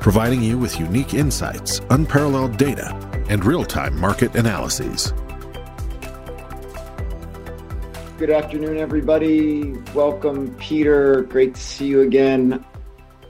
providing you with unique insights, unparalleled data, and real time market analyses. Good afternoon, everybody. Welcome, Peter. Great to see you again.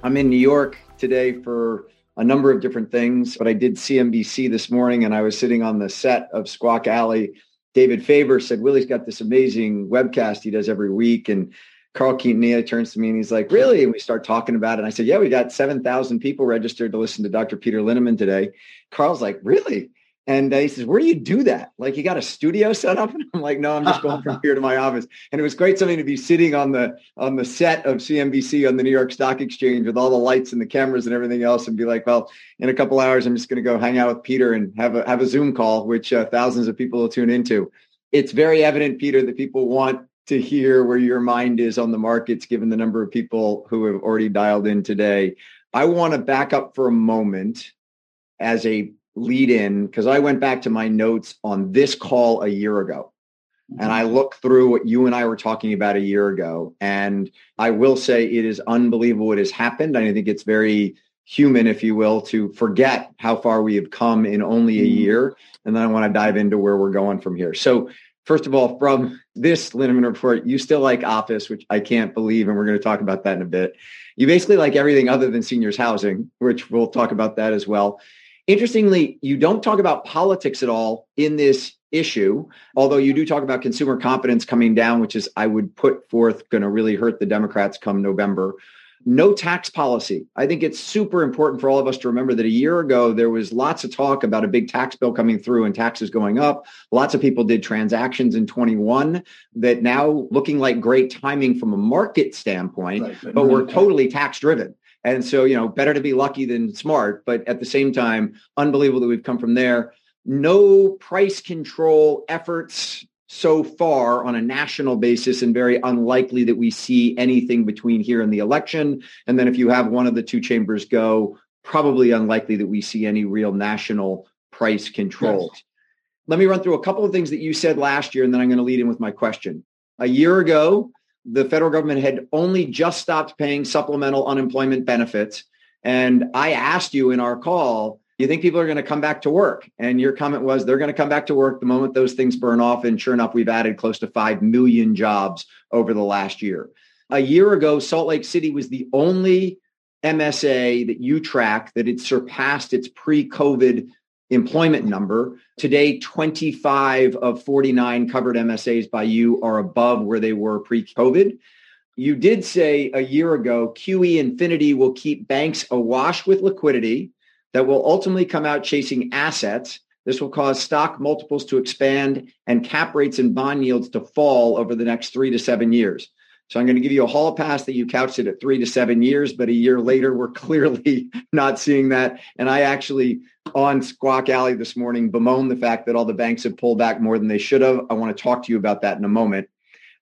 I'm in New York today for a number of different things, but I did CNBC this morning and I was sitting on the set of Squawk Alley. David Faber said, Willie's got this amazing webcast he does every week. And Carl Quintanilla turns to me and he's like, Really? And we start talking about it. And I said, Yeah, we got 7,000 people registered to listen to Dr. Peter Linneman today. Carl's like, Really? And he says, Where do you do that? Like, you got a studio set up? And I'm like, No, I'm just going from here to my office. And it was great something to be sitting on the on the set of CNBC on the New York Stock Exchange with all the lights and the cameras and everything else, and be like, Well, in a couple hours, I'm just going to go hang out with Peter and have a have a Zoom call, which uh, thousands of people will tune into. It's very evident, Peter, that people want to hear where your mind is on the markets, given the number of people who have already dialed in today. I want to back up for a moment as a lead in because I went back to my notes on this call a year ago. And I looked through what you and I were talking about a year ago. And I will say it is unbelievable what has happened. I think it's very human, if you will, to forget how far we have come in only a mm-hmm. year. And then I want to dive into where we're going from here. So first of all, from this Linneman report, you still like office, which I can't believe, and we're going to talk about that in a bit. You basically like everything other than seniors housing, which we'll talk about that as well. Interestingly, you don't talk about politics at all in this issue, although you do talk about consumer confidence coming down, which is, I would put forth, going to really hurt the Democrats come November no tax policy. I think it's super important for all of us to remember that a year ago, there was lots of talk about a big tax bill coming through and taxes going up. Lots of people did transactions in 21 that now looking like great timing from a market standpoint, right, but, but we're totally tax driven. And so, you know, better to be lucky than smart. But at the same time, unbelievable that we've come from there. No price control efforts so far on a national basis and very unlikely that we see anything between here and the election. And then if you have one of the two chambers go, probably unlikely that we see any real national price controls. Yes. Let me run through a couple of things that you said last year, and then I'm going to lead in with my question. A year ago, the federal government had only just stopped paying supplemental unemployment benefits. And I asked you in our call, you think people are going to come back to work? And your comment was they're going to come back to work the moment those things burn off. And sure enough, we've added close to 5 million jobs over the last year. A year ago, Salt Lake City was the only MSA that you track that had surpassed its pre COVID employment number. Today, 25 of 49 covered MSAs by you are above where they were pre COVID. You did say a year ago, QE Infinity will keep banks awash with liquidity that will ultimately come out chasing assets. This will cause stock multiples to expand and cap rates and bond yields to fall over the next three to seven years. So I'm going to give you a hall pass that you couched it at three to seven years, but a year later, we're clearly not seeing that. And I actually on Squawk Alley this morning bemoaned the fact that all the banks have pulled back more than they should have. I want to talk to you about that in a moment.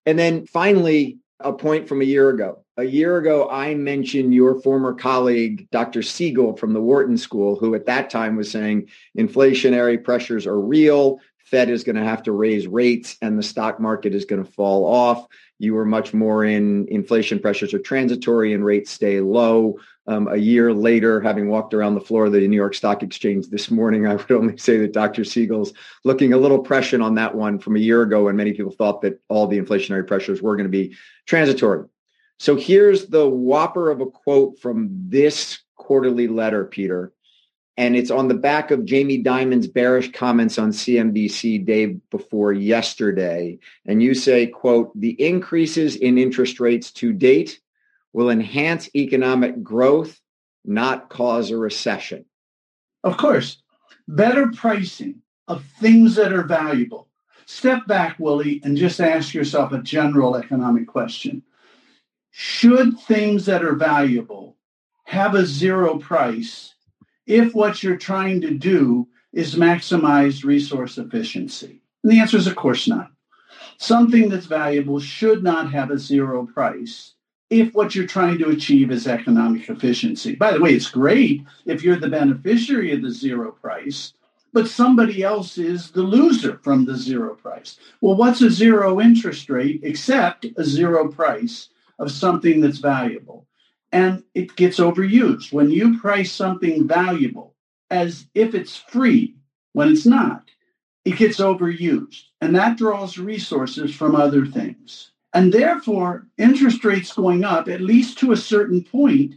And then finally, a point from a year ago. A year ago, I mentioned your former colleague, Dr. Siegel from the Wharton School, who at that time was saying inflationary pressures are real. Fed is going to have to raise rates and the stock market is going to fall off. You were much more in inflation pressures are transitory and rates stay low. Um, a year later, having walked around the floor of the New York Stock Exchange this morning, I would only say that Dr. Siegel's looking a little prescient on that one from a year ago when many people thought that all the inflationary pressures were going to be transitory. So here's the whopper of a quote from this quarterly letter, Peter. And it's on the back of Jamie Dimon's bearish comments on CNBC day before yesterday. And you say, quote, the increases in interest rates to date will enhance economic growth, not cause a recession. Of course, better pricing of things that are valuable. Step back, Willie, and just ask yourself a general economic question. Should things that are valuable have a zero price if what you're trying to do is maximize resource efficiency? And the answer is, of course not. Something that's valuable should not have a zero price if what you're trying to achieve is economic efficiency. By the way, it's great if you're the beneficiary of the zero price, but somebody else is the loser from the zero price. Well, what's a zero interest rate except a zero price of something that's valuable? And it gets overused. When you price something valuable as if it's free, when it's not, it gets overused. And that draws resources from other things. And therefore, interest rates going up, at least to a certain point,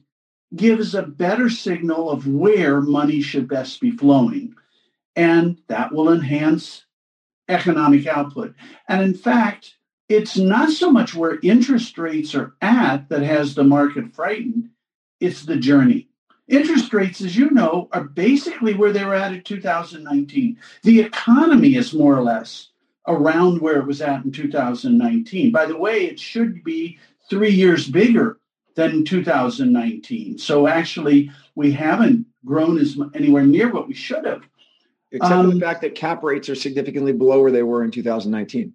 gives a better signal of where money should best be flowing. And that will enhance economic output. And in fact, it's not so much where interest rates are at that has the market frightened, it's the journey. Interest rates, as you know, are basically where they were at in 2019. The economy is more or less around where it was at in 2019. By the way, it should be three years bigger than 2019. So actually, we haven't grown as anywhere near what we should have. Except um, for the um, fact that cap rates are significantly below where they were in 2019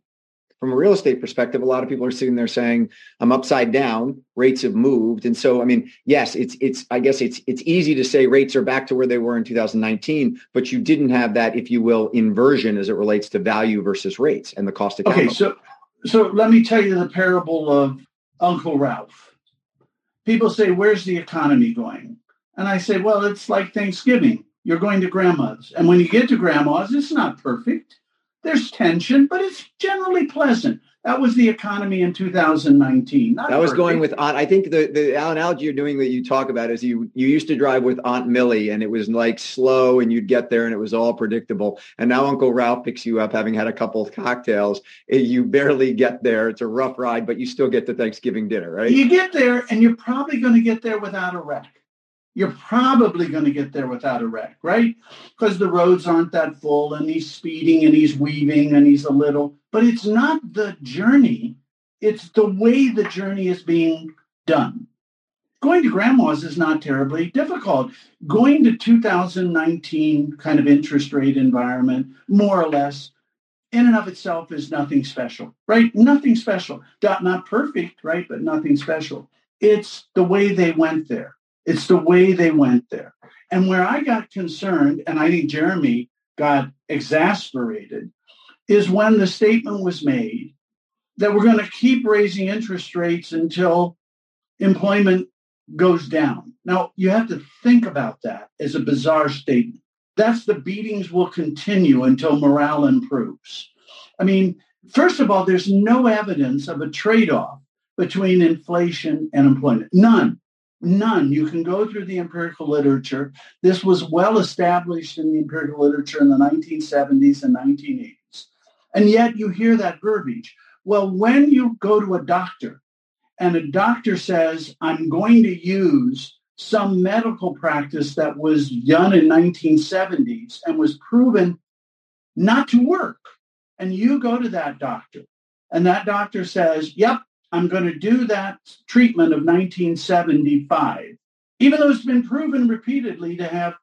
from a real estate perspective, a lot of people are sitting there saying, I'm upside down, rates have moved. And so, I mean, yes, it's, it's, I guess it's, it's easy to say rates are back to where they were in 2019, but you didn't have that, if you will, inversion as it relates to value versus rates and the cost of capital. Okay. So, so let me tell you the parable of Uncle Ralph. People say, where's the economy going? And I say, well, it's like Thanksgiving. You're going to grandma's. And when you get to grandma's, it's not perfect there's tension, but it's generally pleasant. That was the economy in 2019. Not that was perfect. going with Aunt. I think the, the analogy you're doing that you talk about is you you used to drive with Aunt Millie and it was like slow and you'd get there and it was all predictable. And now Uncle Ralph picks you up having had a couple of cocktails. Eh, you barely get there. It's a rough ride, but you still get to Thanksgiving dinner, right? You get there and you're probably going to get there without a wreck you're probably going to get there without a wreck, right? Because the roads aren't that full and he's speeding and he's weaving and he's a little, but it's not the journey, it's the way the journey is being done. Going to grandma's is not terribly difficult. Going to 2019 kind of interest rate environment, more or less, in and of itself is nothing special, right? Nothing special. Not perfect, right? But nothing special. It's the way they went there it's the way they went there. And where I got concerned, and I think Jeremy got exasperated, is when the statement was made that we're going to keep raising interest rates until employment goes down. Now, you have to think about that as a bizarre statement. That's the beatings will continue until morale improves. I mean, first of all, there's no evidence of a trade off between inflation and employment. None. None. You can go through the empirical literature. This was well established in the empirical literature in the 1970s and 1980s. And yet you hear that verbiage. Well, when you go to a doctor and a doctor says, I'm going to use some medical practice that was done in 1970s and was proven not to work. And you go to that doctor and that doctor says, yep, I'm going to do that treatment of 1975, even though it's been proven repeatedly to have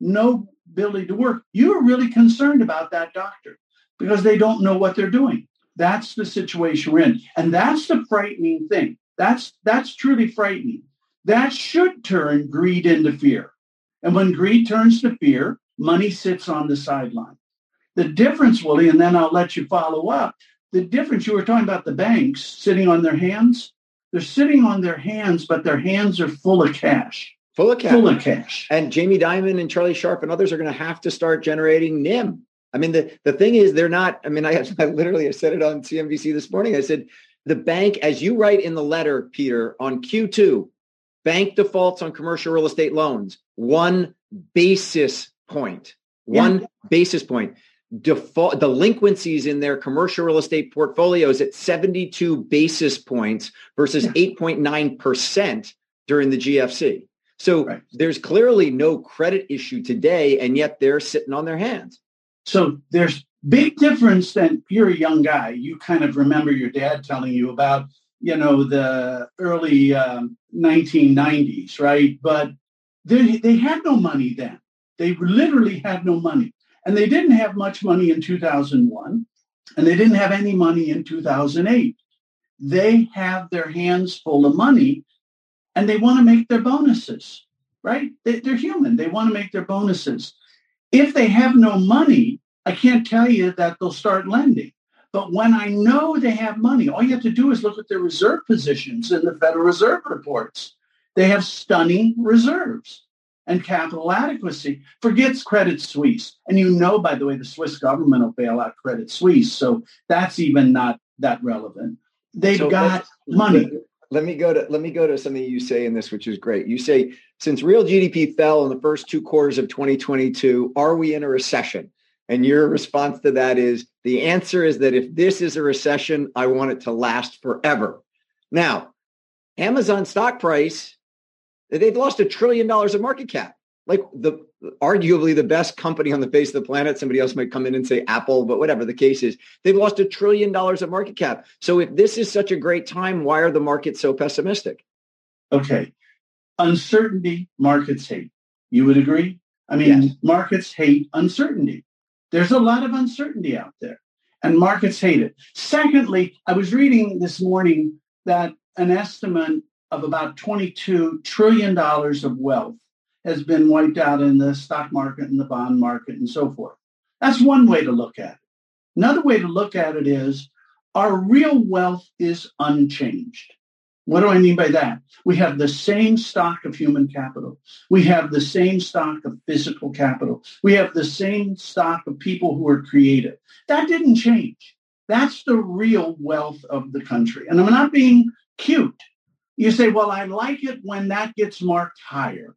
no ability to work. You're really concerned about that doctor because they don't know what they're doing. That's the situation we're in. And that's the frightening thing. That's that's truly frightening. That should turn greed into fear. And when greed turns to fear, money sits on the sideline. The difference, Willie, and then I'll let you follow up, the difference you were talking about the banks sitting on their hands? They're sitting on their hands but their hands are full of cash. Full of cash. Full of cash. And jamie dimon and charlie Scharf and others are going to have to start generating nim. I mean the, the thing is they're not i mean I, I literally I said it on cnbc this morning. I said the bank as you write in the letter peter on q2 bank defaults on commercial real estate loans one basis point one yeah. basis point default delinquencies in their commercial real estate portfolios at 72 basis points versus 8.9% during the GFC. So right. there's clearly no credit issue today, and yet they're sitting on their hands. So there's big difference that you're a young guy. You kind of remember your dad telling you about, you know, the early um, 1990s, right? But they, they had no money then. They literally had no money. And they didn't have much money in 2001, and they didn't have any money in 2008. They have their hands full of money and they want to make their bonuses, right? They, are human. They want to make their bonuses. If they have no money, I can't tell you that they'll start lending. But when I know they have money, all you have to do is look at their reserve positions in the Federal Reserve reports. They have stunning reserves and capital adequacy. Forgets Credit Suisse. And you know, by the way, the Swiss government will bail out Credit Suisse. So that's even not that relevant. They've so got money. Let me go to let me go to something you say in this, which is great. You say since real GDP fell in the first two quarters of 2022, are we in a recession? And your response to that is the answer is that if this is a recession, I want it to last forever. Now, Amazon stock price, they've lost a trillion dollars of market cap. Like the arguably the best company on the face of the planet. Somebody else might come in and say Apple, but whatever the case is, they've lost a trillion dollars of market cap. So if this is such a great time, why are the markets so pessimistic? Okay. Uncertainty, markets hate. You would agree? I mean, yes. markets hate uncertainty. There's a lot of uncertainty out there, and markets hate it. Secondly, I was reading this morning that an estimate of about $22 trillion of wealth has been wiped out in the stock market and the bond market and so forth. That's one way to look at it. Another way to look at it is our real wealth is unchanged. What do I mean by that? We have the same stock of human capital. We have the same stock of physical capital. We have the same stock of people who are creative. That didn't change. That's the real wealth of the country. And I'm not being cute. You say, well, I like it when that gets marked higher.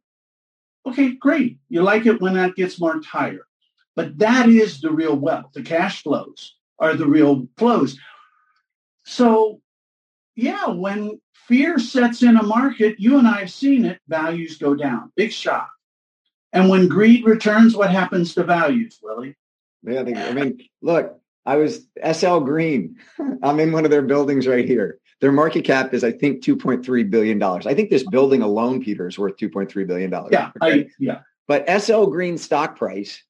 Okay, great. You like it when that gets marked higher. But that is the real wealth. The cash flows are the real flows. So, yeah, when fear sets in a market, you and I have seen it, values go down. Big shock. And when greed returns, what happens to values, Willie? Yeah, I, think, I mean, look, I was SL Green. I'm in one of their buildings right here. Their market cap is, I think, $2.3 billion. I think this building alone, Peter, is worth $2.3 billion. Yeah. Okay? I, yeah. But SL Green stock price,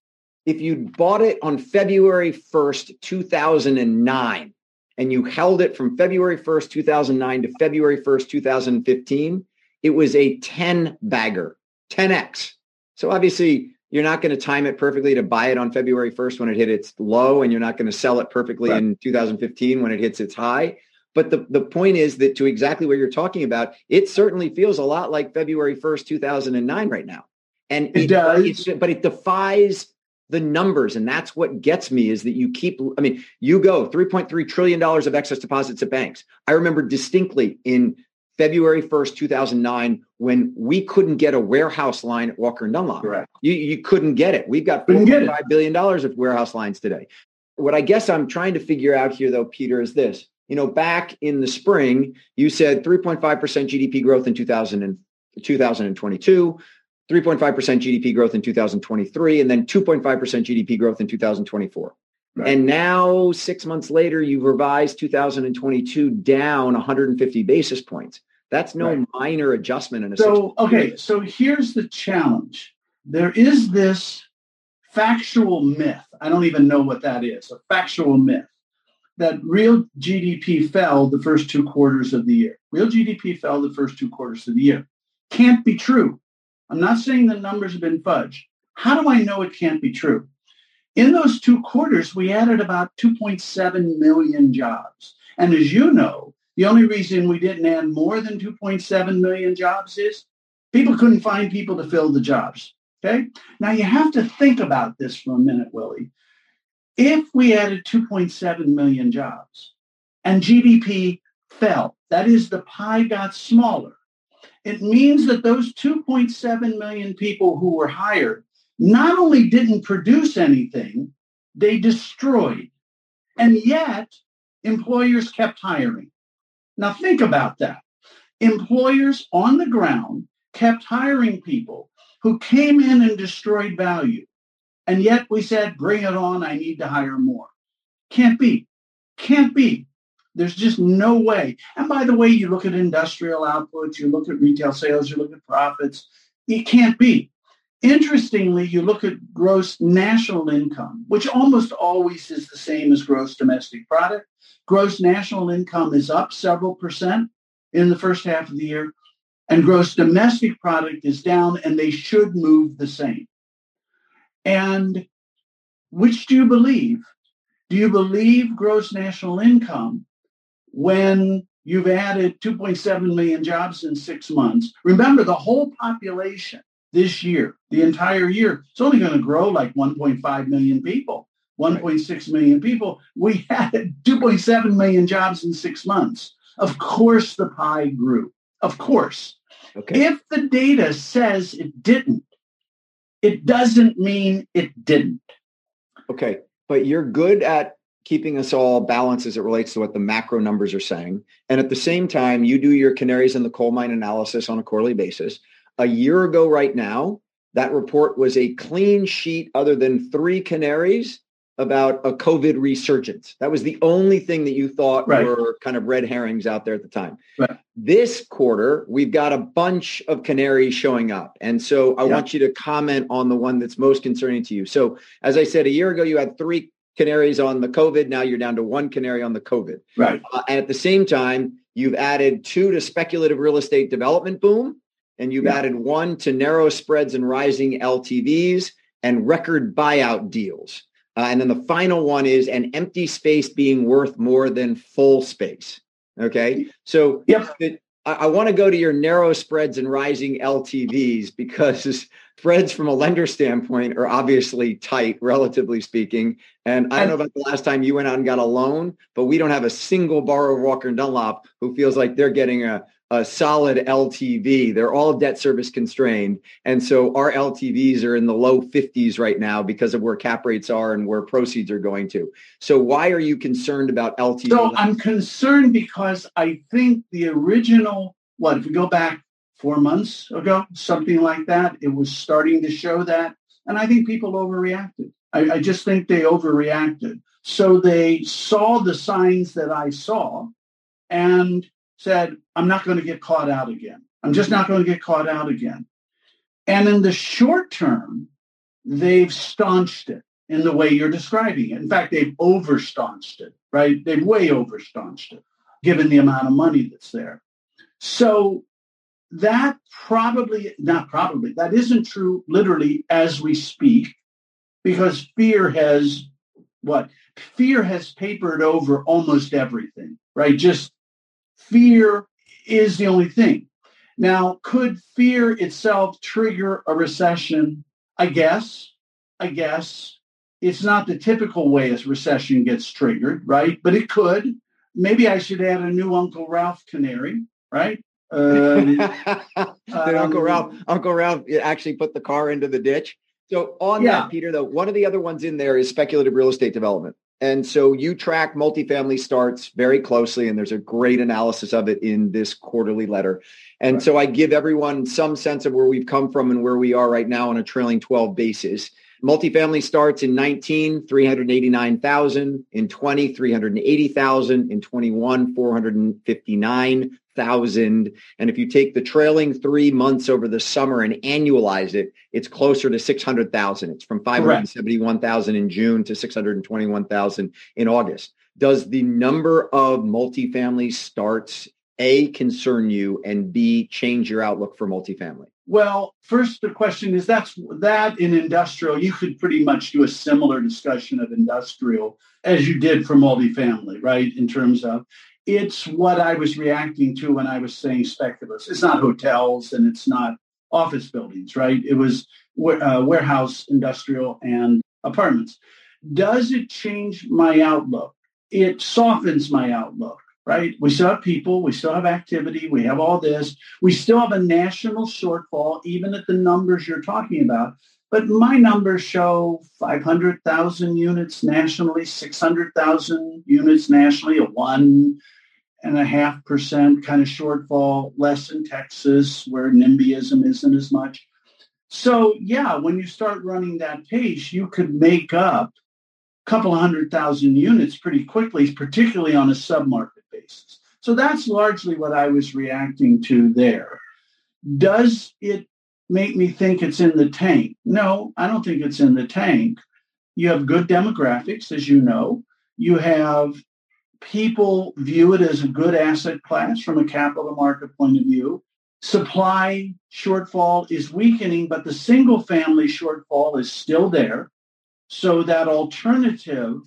if you bought it on February 1st, 2009, and you held it from February 1st, 2009 to February 1st, 2015, it was a 10 bagger, 10x. So obviously, you're not going to time it perfectly to buy it on February 1st when it hit its low, and you're not going to sell it perfectly right. in 2015 when it hits its high. But the, the point is that to exactly what you're talking about, it certainly feels a lot like February 1st, 2009 right now. And it, it does. but it defies the numbers. And that's what gets me is that you keep, I mean, you go $3.3 trillion of excess deposits at banks. I remember distinctly in February 1st, 2009, when we couldn't get a warehouse line at Walker and Dunlop. Correct. You, you couldn't get it. We've got $4.5 billion of warehouse lines today. What I guess I'm trying to figure out here, though, Peter, is this you know, back in the spring, you said 3.5% GDP growth in 2000 and 2022, 3.5% GDP growth in 2023, and then 2.5% GDP growth in 2024. Right. And now, six months later, you've revised 2022 down 150 basis points. That's no right. minor adjustment in a so okay. So here's the challenge: there is this factual myth. I don't even know what that is. A factual myth that real GDP fell the first two quarters of the year. Real GDP fell the first two quarters of the year. Can't be true. I'm not saying the numbers have been fudged. How do I know it can't be true? In those two quarters, we added about 2.7 million jobs. And as you know, the only reason we didn't add more than 2.7 million jobs is people couldn't find people to fill the jobs. Okay. Now you have to think about this for a minute, Willie. If we added 2.7 million jobs and GDP fell, that is, the pie got smaller, it means that those 2.7 million people who were hired not only didn't produce anything, they destroyed. And yet, employers kept hiring. Now, think about that. Employers on the ground kept hiring people who came in and destroyed value. And yet we said, bring it on. I need to hire more. Can't be. Can't be. There's just no way. And by the way, you look at industrial output, you look at retail sales, you look at profits. It can't be. Interestingly, you look at gross national income, which almost always is the same as gross domestic product. Gross national income is up several percent in the first half of the year, and gross domestic product is down, and they should move the same. And which do you believe? Do you believe gross national income when you've added 2.7 million jobs in six months? Remember, the whole population this year, the entire year, it's only going to grow like 1.5 million people, 1.6 million people. We had 2.7 million jobs in six months. Of course, the pie grew. Of course. Okay. If the data says it didn't, it doesn't mean it didn't. Okay. But you're good at keeping us all balanced as it relates to what the macro numbers are saying. And at the same time, you do your canaries in the coal mine analysis on a quarterly basis a year ago right now, that report was a clean sheet other than three canaries about a COVID resurgence. That was the only thing that you thought right. were kind of red herrings out there at the time. Right. This quarter, we've got a bunch of canaries showing up. And so I yeah. want you to comment on the one that's most concerning to you. So as I said, a year ago, you had three canaries on the COVID. Now you're down to one canary on the COVID. Right. Uh, and at the same time, you've added two to speculative real estate development boom and you've yeah. added one to narrow spreads and rising LTVs and record buyout deals. Uh, and then the final one is an empty space being worth more than full space. Okay. So yep. I, I want to go to your narrow spreads and rising LTVs because spreads from a lender standpoint are obviously tight, relatively speaking. And I don't know about the last time you went out and got a loan, but we don't have a single borrower Walker and Dunlop who feels like they're getting a, a solid LTV. They're all debt service constrained. And so our LTVs are in the low 50s right now because of where cap rates are and where proceeds are going to. So why are you concerned about LTV? So I'm concerned because I think the original, what, if we go back four months ago, something like that, it was starting to show that. And I think people overreacted. I, I just think they overreacted. So they saw the signs that I saw and said, I'm not going to get caught out again. I'm just not going to get caught out again. And in the short term, they've staunched it in the way you're describing it. In fact, they've over staunched it, right? They've way over staunched it, given the amount of money that's there. So that probably, not probably, that isn't true literally as we speak, because fear has what? Fear has papered over almost everything, right? Just fear is the only thing. Now, could fear itself trigger a recession? I guess. I guess. It's not the typical way a recession gets triggered, right? But it could. Maybe I should add a new Uncle Ralph canary, right? Um, Did Uncle um, Ralph Uncle Ralph actually put the car into the ditch? So on yeah. that, Peter, though, one of the other ones in there is speculative real estate development. And so you track multifamily starts very closely, and there's a great analysis of it in this quarterly letter. And right. so I give everyone some sense of where we've come from and where we are right now on a trailing 12 basis. Multifamily starts in 19, 389,000, in 20, 380,000, in 21, 459, thousand. And if you take the trailing three months over the summer and annualize it, it's closer to six hundred thousand. It's from five hundred seventy-one thousand in June to six hundred twenty-one thousand in August. Does the number of multifamily starts a concern you and b change your outlook for multifamily? Well, first the question is that's that in industrial, you could pretty much do a similar discussion of industrial as you did for multifamily, right? In terms of it's what I was reacting to when I was saying speculative. It's not hotels and it's not office buildings, right? It was uh, warehouse, industrial, and apartments. Does it change my outlook? It softens my outlook, right? We still have people, we still have activity, we have all this. We still have a national shortfall, even at the numbers you're talking about. But my numbers show 500,000 units nationally, 600,000 units nationally, a one and a half percent kind of shortfall, less in Texas where NIMBYism isn't as much. So yeah, when you start running that pace, you could make up a couple of hundred thousand units pretty quickly, particularly on a submarket basis. So that's largely what I was reacting to there. Does it make me think it's in the tank. No, I don't think it's in the tank. You have good demographics, as you know. You have people view it as a good asset class from a capital market point of view. Supply shortfall is weakening, but the single family shortfall is still there. So that alternative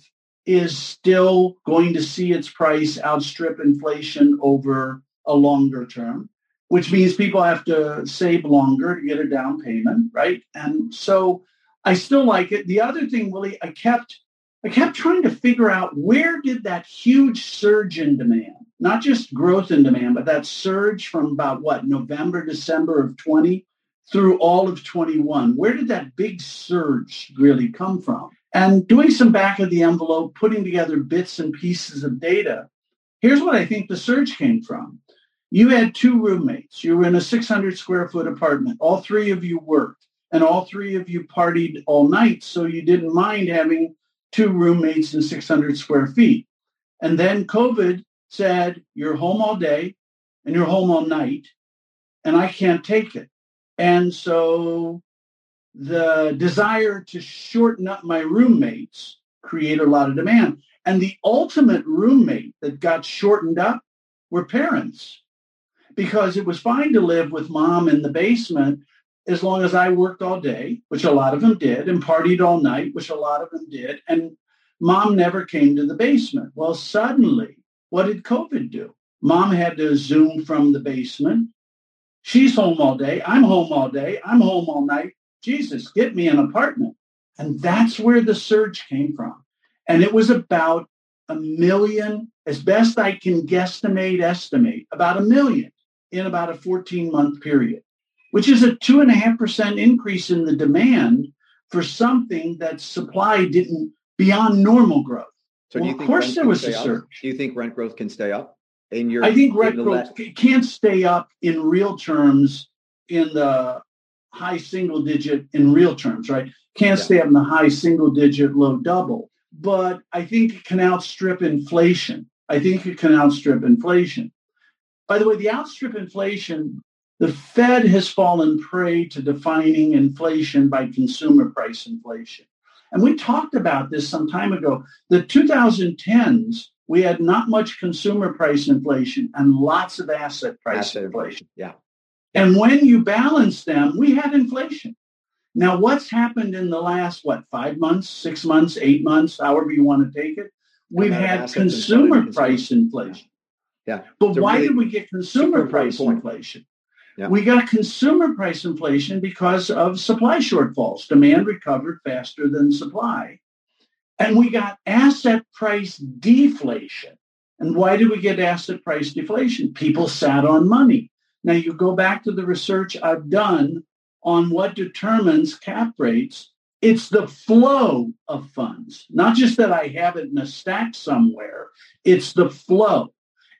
is still going to see its price outstrip inflation over a longer term, which means people have to save longer to get a down payment, right? And so I still like it. The other thing, Willie, I kept I kept trying to figure out where did that huge surge in demand, not just growth in demand, but that surge from about what, November, December of 20 through all of 21, where did that big surge really come from? And doing some back of the envelope, putting together bits and pieces of data, here's what I think the surge came from. You had two roommates. You were in a 600 square foot apartment. All three of you worked and all three of you partied all night. So you didn't mind having two roommates in 600 square feet. And then COVID said, you're home all day and you're home all night, and I can't take it. And so the desire to shorten up my roommates created a lot of demand. And the ultimate roommate that got shortened up were parents because it was fine to live with mom in the basement as long as I worked all day, which a lot of them did, and partied all night, which a lot of them did, and mom never came to the basement. Well, suddenly, what did COVID do? Mom had to Zoom from the basement. She's home all day. I'm home all day. I'm home all night. Jesus, get me an apartment. And that's where the surge came from. And it was about a million, as best I can guesstimate, estimate, about a million in about a 14 month period which is a 2.5% increase in the demand for something that supply didn't beyond normal growth. So well, of course there was a surge. Do you think rent growth can stay up? In your, I think rent growth can't stay up in real terms in the high single digit in real terms, right? Can't yeah. stay up in the high single digit, low double. But I think it can outstrip inflation. I think it can outstrip inflation. By the way, the outstrip inflation the Fed has fallen prey to defining inflation by consumer price inflation. And we talked about this some time ago. The 2010s, we had not much consumer price inflation and lots of asset price asset inflation. Yeah. And when you balance them, we had inflation. Now, what's happened in the last, what, five months, six months, eight months, however you want to take it? We've had consumer price inflation. Yeah. But why really did we get consumer price inflation? Yeah. We got consumer price inflation because of supply shortfalls. Demand recovered faster than supply. And we got asset price deflation. And why did we get asset price deflation? People sat on money. Now you go back to the research I've done on what determines cap rates. It's the flow of funds, not just that I have it in a stack somewhere. It's the flow.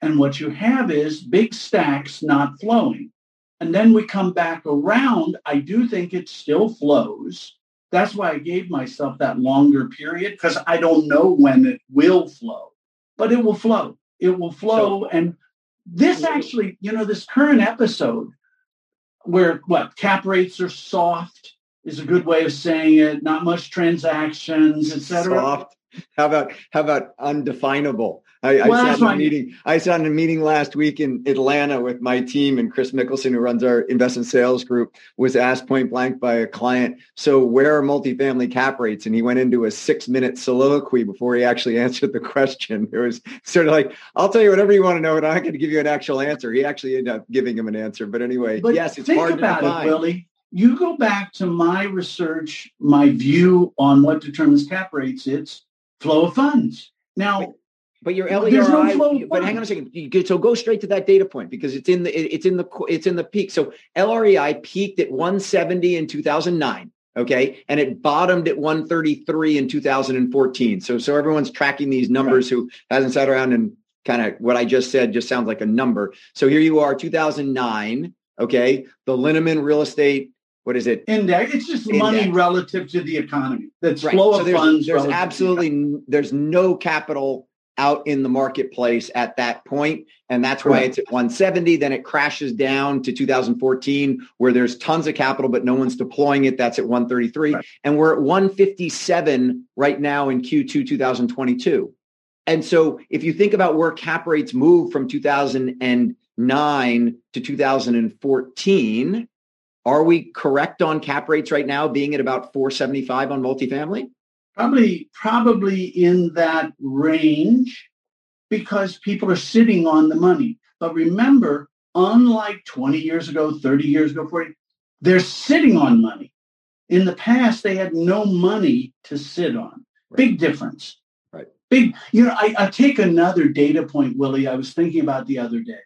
And what you have is big stacks not flowing and then we come back around, I do think it still flows. That's why I gave myself that longer period because I don't know when it will flow, but it will flow. It will flow. And this actually, you know, this current episode where what cap rates are soft is a good way of saying it, not much transactions, etc. Soft. How about how about undefinable? I, I sat in a meeting. I sat in a meeting last week in Atlanta with my team, and Kris Mikkelsen, who runs our investment sales group, was asked point blank by a client, "So where are multifamily cap rates?" And he went into a six-minute soliloquy before he actually answered the question. It was sort of like, "I'll tell you whatever you want to know, and I'm not going to give you an actual answer." He actually ended up giving him an answer, but anyway, but yes, it's think hard about to define. It, Willie. You go back to my research, my view on what determines cap rates. It's flow of funds. Now, but your LREI, no but hang on a second. You, so go straight to that data point because it's in the it's in the it's in the peak. So LREI peaked at 170 in 2009. Okay, and it bottomed at 133 in 2014. So so everyone's tracking these numbers right. who hasn't sat around and kind of what I just said just sounds like a number. So here you are, 2009. Okay, the Linneman real estate what is it? Index. It's just Index. money relative to the economy. That's right. flow so of there's, funds. There's absolutely there's no capital out in the marketplace at that point and that's why it's at 170 then it crashes down to 2014 where there's tons of capital but no one's deploying it. That's at 133 right. and we're at 157 right now in Q2 2022 and so if you think about where cap rates move from 2009 to 2014 are we correct on cap rates right now being at about 475 on multifamily Probably, probably in that range because people are sitting on the money. But remember, unlike 20 years ago, 30 years ago, 40, they're sitting on money. In the past, they had no money to sit on. Right. Big difference. Right. Big, you know, I, I take another data point, Willie, I was thinking about the other day.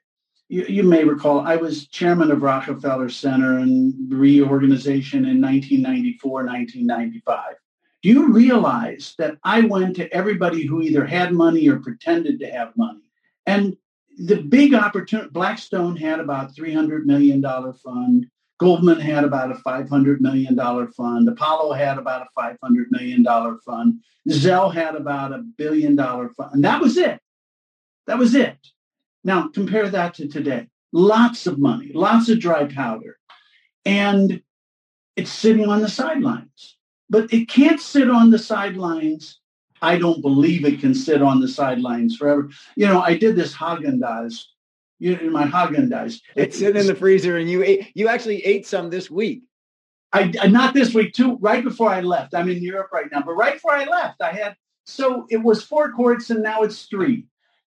You, you may recall I was chairman of Rockefeller Center and reorganization in 1994, 1995. Do you realize that I went to everybody who either had money or pretended to have money? And the big opportunity, Blackstone had about $300 million fund. Goldman had about a $500 million fund. Apollo had about a $500 million fund. Zell had about a billion dollar fund. And that was it. That was it. Now compare that to today. Lots of money, lots of dry powder. And it's sitting on the sidelines but it can't sit on the sidelines. I don't believe it can sit on the sidelines forever. You know, I did this Haagen Dazs, you know, my Haagen Dazs. It's sitting in the freezer, and you ate. You actually ate some this week. I not this week too. Right before I left, I'm in Europe right now, but right before I left, I had so it was four quarts, and now it's three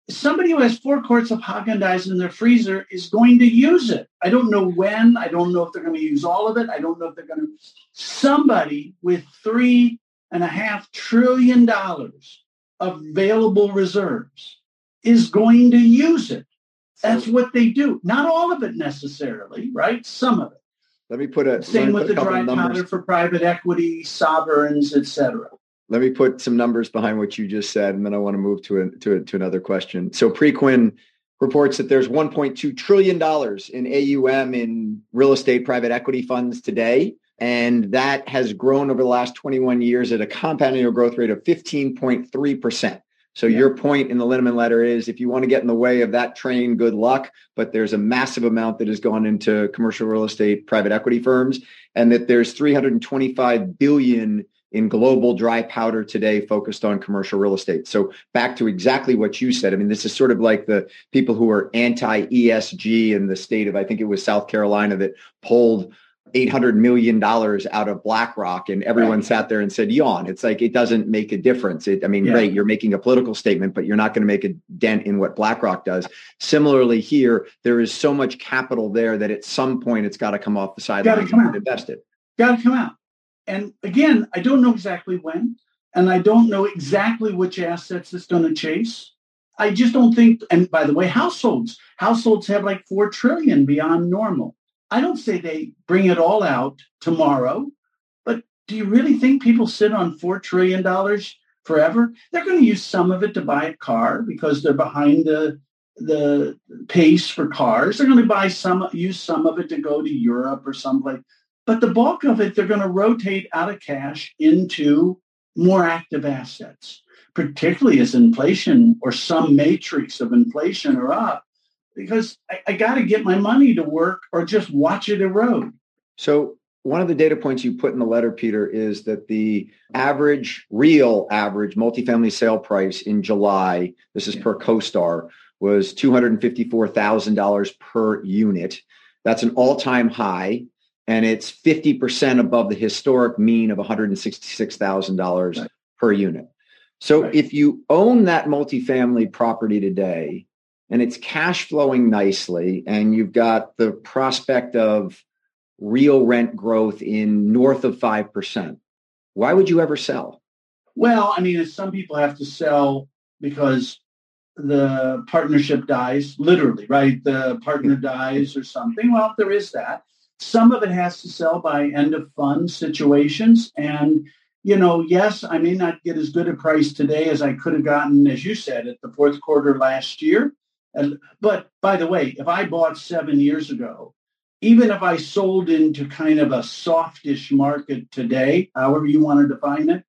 somebody who has four quarts of Haagen Dazs in their freezer is going to use it. I don't know when. I don't know if they're going to use all of it. I don't know if they're going to. Somebody with three and a half trillion dollars of available reserves is going to use it. That's what they do. Not all of it necessarily, right? Some of it. Let me put a same with the dry powder for private equity, sovereigns, etc let me put some numbers behind what you just said, and then I want to move to a, to a, to another question. So Preqin reports that there's 1.2 trillion dollars in AUM in real estate private equity funds today, and that has grown over the last 21 years at a compound annual growth rate of 15.3 percent. So yeah. your point in the Linneman letter is if you want to get in the way of that train, good luck. But there's a massive amount that has gone into commercial real estate private equity firms, and that there's 325 billion in global dry powder today focused on commercial real estate. So back to exactly what you said. I mean, this is sort of like the people who are anti ESG in the state of, I think it was South Carolina that pulled $800 million out of BlackRock and everyone right. sat there and said, yawn. It's like, it doesn't make a difference. It, I mean, yeah. great, you're making a political statement, but you're not going to make a dent in what BlackRock does. Similarly here, there is so much capital there that at some point it's got to come off the sidelines and invest it. Got to come out. And again, I don't know exactly when, and I don't know exactly which assets it's going to chase. I just don't think, and by the way, households, households have like 4 trillion beyond normal. I don't say they bring it all out tomorrow, but do you really think people sit on $4 trillion forever? They're going to use some of it to buy a car because they're behind the, the pace for cars. They're going to buy some, use some of it to go to Europe or someplace. But the bulk of it, they're going to rotate out of cash into more active assets, particularly as inflation or some matrix of inflation are up, because I, I got to get my money to work or just watch it erode. So one of the data points you put in the letter, Peter, is that the average, real average multifamily sale price in July, this is yeah. per CoStar, was $254,000 per unit. That's an all-time high and it's 50% above the historic mean of $166,000 right. per unit. So right. if you own that multifamily property today and it's cash flowing nicely and you've got the prospect of real rent growth in north of 5%, why would you ever sell? Well, I mean, some people have to sell because the partnership dies, literally, right? The partner dies or something. Well, there is that. Some of it has to sell by end of fund situations. And, you know, yes, I may not get as good a price today as I could have gotten, as you said, at the fourth quarter last year. And, but by the way, if I bought seven years ago, even if I sold into kind of a softish market today, however you want to define it,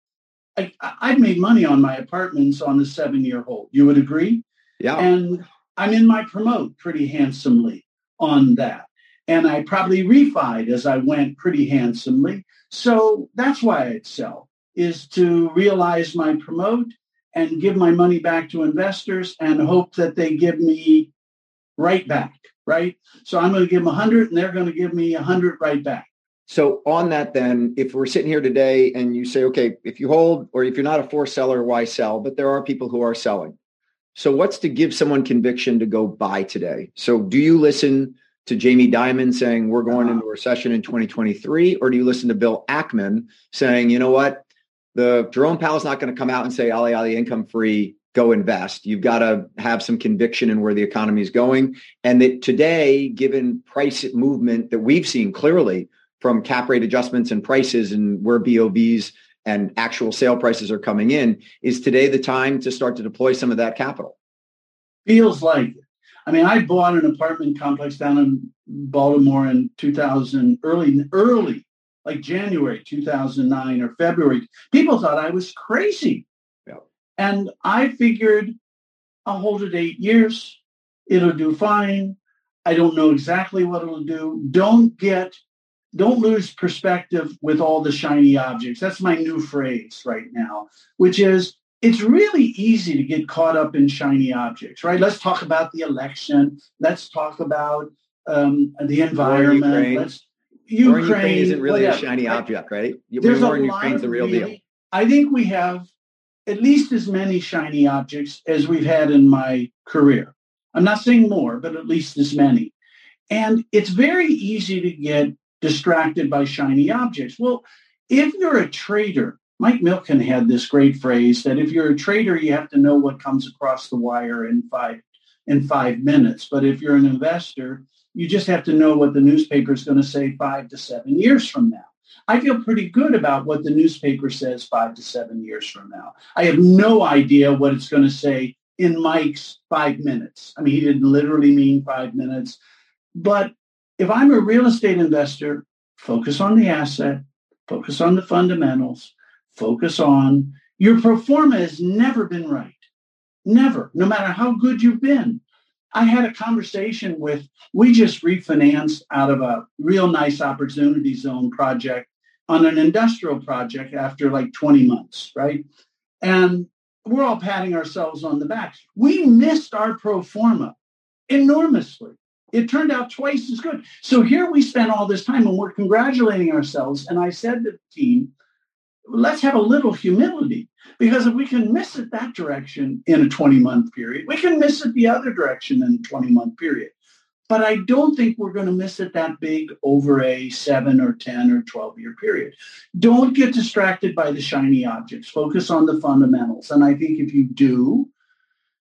I, I've made money on my apartments on the seven year hold. You would agree? Yeah. And I'm in my promote pretty handsomely on that. And I probably refied as I went pretty handsomely. So that's why I'd sell is to realize my promote and give my money back to investors and hope that they give me right back, right? So I'm going to give them 100 and they're going to give me 100 right back. So on that, then, if we're sitting here today and you say, okay, if you hold or if you're not a forced seller, why sell? But there are people who are selling. So what's to give someone conviction to go buy today? So do you listen to Jamie Dimon saying we're going into a recession in 2023, or do you listen to Bill Ackman saying, you know what, the Jerome Powell's not going to come out and say Ali Ali income free, go invest. You've got to have some conviction in where the economy is going, and that today, given price movement that we've seen clearly from cap rate adjustments and prices and where BOVs and actual sale prices are coming in, is today the time to start to deploy some of that capital? Feels like it. I mean, I bought an apartment complex down in Baltimore in 2000, early, early, like January 2009 or February. People thought I was crazy. Yeah. And I figured I'll hold it eight years. It'll do fine. I don't know exactly what it'll do. Don't get don't lose perspective with all the shiny objects. That's my new phrase right now, which is it's really easy to get caught up in shiny objects, right? Let's talk about the election. Let's talk about um, the environment. Ukraine. Let's Ukraine, Ukraine isn't really whatever, a shiny right? object, right? There's War a in lot Ukraine's the real really- deal. I think we have at least as many shiny objects as we've had in my career. I'm not saying more, but at least as many. And it's very easy to get distracted by shiny objects. Well, if you're a trader, Mike Milken had this great phrase that if you're a trader, you have to know what comes across the wire in five in five minutes. But if you're an investor, you just have to know what the newspaper is going to say five to seven years from now. I feel pretty good about what the newspaper says five to seven years from now. I have no idea what it's going to say in Mike's five minutes. I mean, he didn't literally mean five minutes. But if I'm a real estate investor, focus on the asset, focus on the fundamentals, focus on your pro forma has never been right. Never, no matter how good you've been. I had a conversation with, we just refinanced out of a real nice opportunity zone project on an industrial project after like 20 months, right? And we're all patting ourselves on the back. We missed our pro forma enormously. It turned out twice as good. So here we spent all this time and we're congratulating ourselves. And I said to the team, let's have a little humility because if we can miss it that direction in a 20 month period, we can miss it the other direction in a 20 month period. But I don't think we're going to miss it that big over a seven or 10 or 12 year period. Don't get distracted by the shiny objects. Focus on the fundamentals. And I think if you do,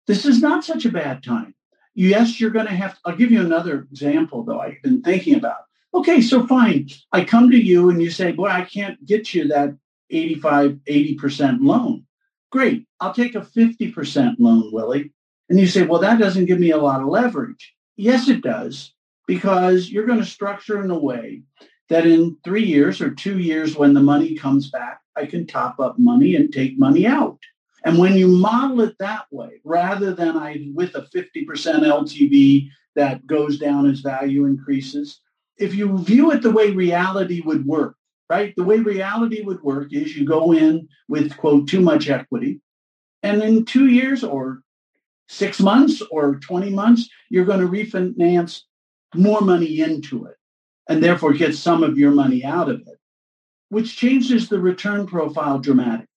this is not such a bad time. Yes, you're going to have, I'll give you another example though I've been thinking about. Okay, so fine. I come to you and you say, boy, I can't get you that 85, 80% loan. Great. I'll take a 50% loan, Willie. And you say, well, that doesn't give me a lot of leverage. Yes, it does, because you're going to structure in a way that in three years or two years, when the money comes back, I can top up money and take money out. And when you model it that way, rather than I with a 50% LTV that goes down as value increases, if you view it the way reality would work, right? The way reality would work is you go in with, quote, too much equity. And in two years or six months or 20 months, you're going to refinance more money into it and therefore get some of your money out of it, which changes the return profile dramatically.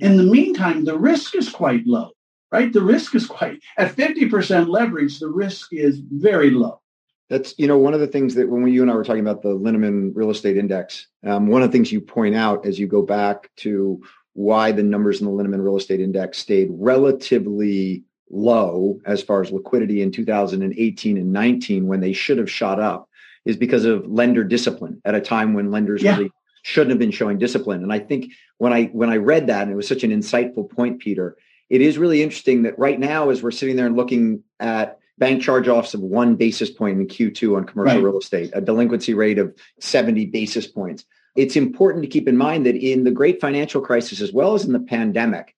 In the meantime, the risk is quite low, right? The risk is quite, at 50% leverage, the risk is very low. That's you know one of the things that when we, you and I were talking about the Linneman Real Estate Index, um, one of the things you point out as you go back to why the numbers in the Linneman Real Estate Index stayed relatively low as far as liquidity in 2018 and 19 when they should have shot up is because of lender discipline at a time when lenders Yeah. really shouldn't have been showing discipline. And I think when I when I read that, and it was such an insightful point, Peter, it is really interesting that right now, as we're sitting there and looking at bank charge-offs of one basis point in Q2 on commercial Right. real estate, a delinquency rate of 70 basis points. it's important to keep in mind that in the great financial crisis, as well as in the pandemic,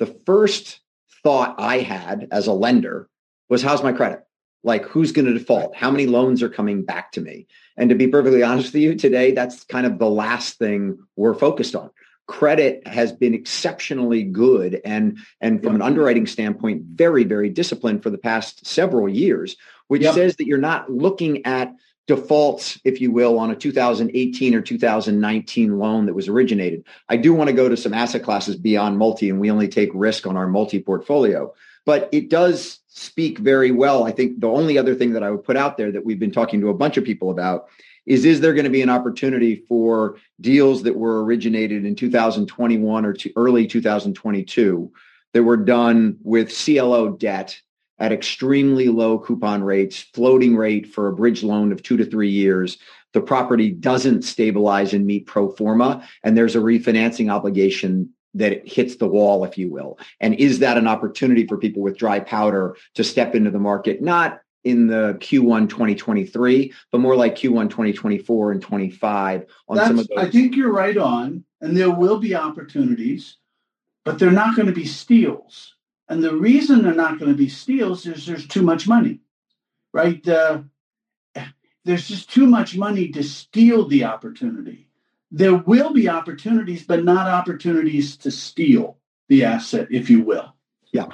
the first thought I had as a lender was, how's my credit? Like, who's going to default? How many loans are coming back to me? And to be perfectly honest with you, today, that's kind of the last thing we're focused on. Credit has been exceptionally good and, and from an underwriting standpoint, very, very disciplined for the past several years, which yep. says that you're not looking at defaults, if you will, on a 2018 or 2019 loan that was originated. I do want to go to some asset classes beyond multi, and we only take risk on our multi portfolio. But it does speak very well. I think the only other thing that I would put out there that we've been talking to a bunch of people about is is there going to be an opportunity for deals that were originated in 2021 or early 2022 that were done with CLO debt at extremely low coupon rates, floating rate for a bridge loan of two to three years. The property doesn't stabilize and meet pro forma, and there's a refinancing obligation that hits the wall, if you will. And is that an opportunity for people with dry powder to step into the market, not in the Q1 2023, but more like Q1 2024 and 25 on That's, some of those? I think you're right on, and there will be opportunities, but they're not going to be steals. And the reason they're not going to be steals is there's too much money, right? Uh, there's just too much money to steal the opportunity. There will be opportunities, but not opportunities to steal the asset, if you will. Yeah.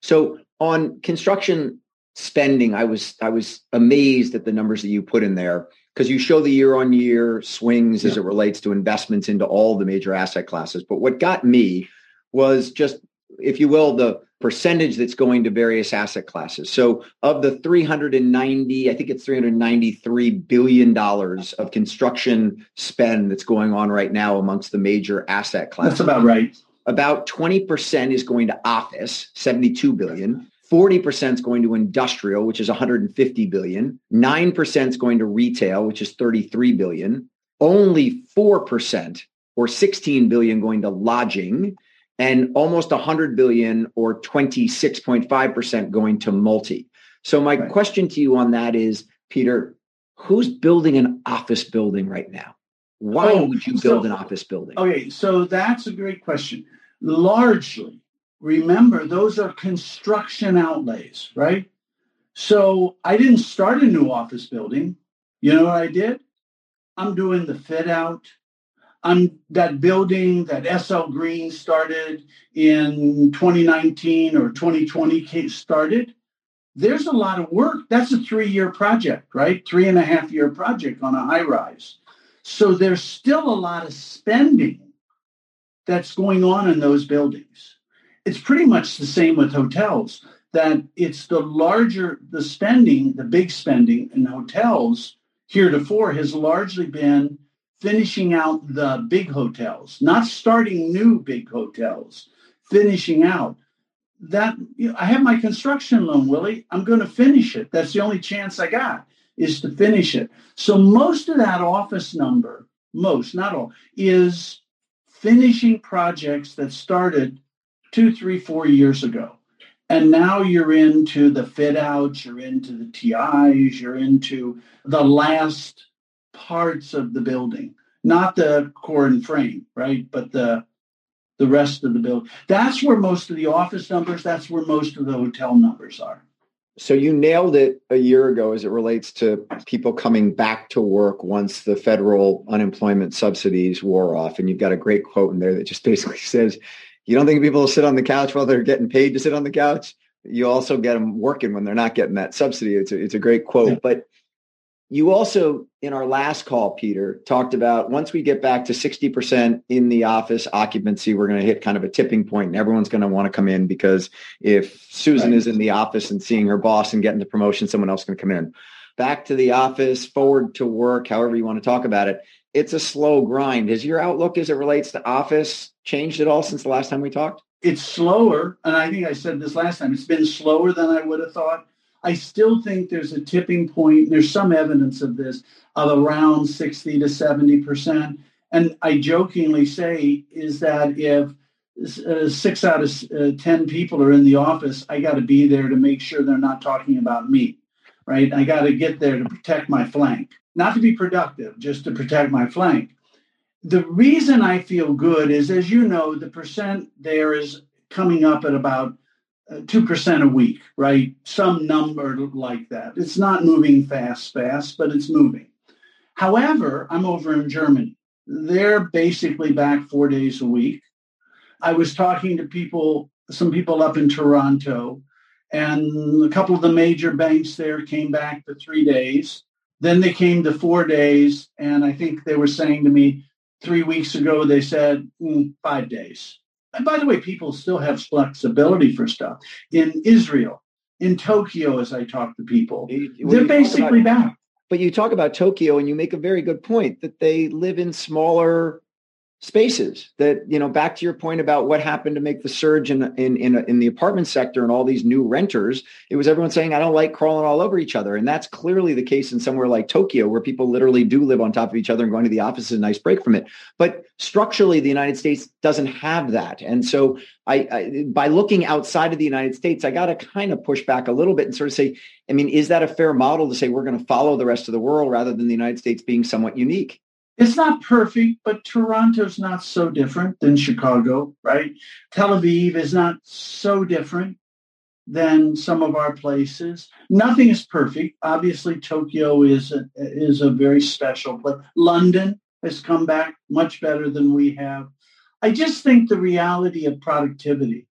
So on construction spending, I was I was amazed at the numbers that you put in there because you show the year on year swings yeah. as it relates to investments into all the major asset classes. But what got me was just if you will, the percentage that's going to various asset classes. So of the 390, I think it's 393 billion dollars of construction spend that's going on right now amongst the major asset classes. That's about right. About 20% is going to office, 72 billion. 40% is going to industrial, which is 150 billion. 9% is going to retail, which is 33 billion. Only 4% or 16 billion going to lodging and almost 100 billion or 26.5% going to multi. So my right. question to you on that is, Peter, who's building an office building right now? Why oh, would you build so, an office building? Okay, so that's a great question. Largely, remember, those are construction outlays, right? So I didn't start a new office building. You know what I did? I'm doing the fit out, I'm that building that SL Green started in 2019 or 2020 started. There's a lot of work. That's a three-year project, right? Three and a half year project on a high rise. So there's still a lot of spending that's going on in those buildings. It's pretty much the same with hotels, that it's the larger the spending, the big spending in hotels heretofore has largely been finishing out the big hotels, not starting new big hotels, finishing out. That you know, I have my construction loan, Willie. I'm going to finish it. That's the only chance I got is to finish it. So most of that office number, most, not all, is finishing projects that started two, three, four years ago. And now you're into the fit outs, you're into the TIs, you're into the last parts of the building, not the core and frame, right? But the the rest of the building. That's where most of the office numbers, that's where most of the hotel numbers are. So you nailed it a year ago as it relates to people coming back to work once the federal unemployment subsidies wore off. And you've got a great quote in there that just basically says, you don't think people will sit on the couch while they're getting paid to sit on the couch? You also get them working when they're not getting that subsidy. It's a, it's a great quote. Yeah. But you also, in our last call, Peter, talked about once we get back to 60% in the office occupancy, we're going to hit kind of a tipping point and everyone's going to want to come in because if Susan right. is in the office and seeing her boss and getting the promotion, someone else can come in. Back to the office, forward to work, however you want to talk about it. It's a slow grind. Has your outlook as it relates to office changed at all since the last time we talked? It's slower. And I think I said this last time. It's been slower than I would have thought I still think there's a tipping point. There's some evidence of this of around 60 to 70 percent. And I jokingly say is that if uh, six out of uh, 10 people are in the office, I got to be there to make sure they're not talking about me, right? I got to get there to protect my flank, not to be productive, just to protect my flank. the reason I feel good is, as you know, the percent there is coming up at about uh, 2% a week, right? Some number like that. It's not moving fast, fast, but it's moving. However, I'm over in Germany. They're basically back four days a week. I was talking to people, some people up in Toronto, and a couple of the major banks there came back to three days. Then they came to four days. And I think they were saying to me three weeks ago, they said mm, five days. And by the way, people still have flexibility for stuff. In Israel, in Tokyo, as I talk to people, they're basically about, back. But you talk about Tokyo and you make a very good point that they live in smaller spaces that you know back to your point about what happened to make the surge in in in, in the apartment sector and all these new renters it was everyone saying i don't like crawling all over each other. And that's clearly the case in somewhere like tokyo where people literally do live on top of each other and going to the office is a nice break from it. But structurally the united states doesn't have that. And so I, I by looking outside of the united states i got to kind of push back a little bit and sort of say i mean is that a fair model to say we're going to follow the rest of the world rather than the united states being somewhat unique it's not perfect, but Toronto's not so different than Chicago, right? Tel Aviv is not so different than some of our places. Nothing is perfect. Obviously, Tokyo is a, is a very special place. London has come back much better than we have. I just think the reality of productivity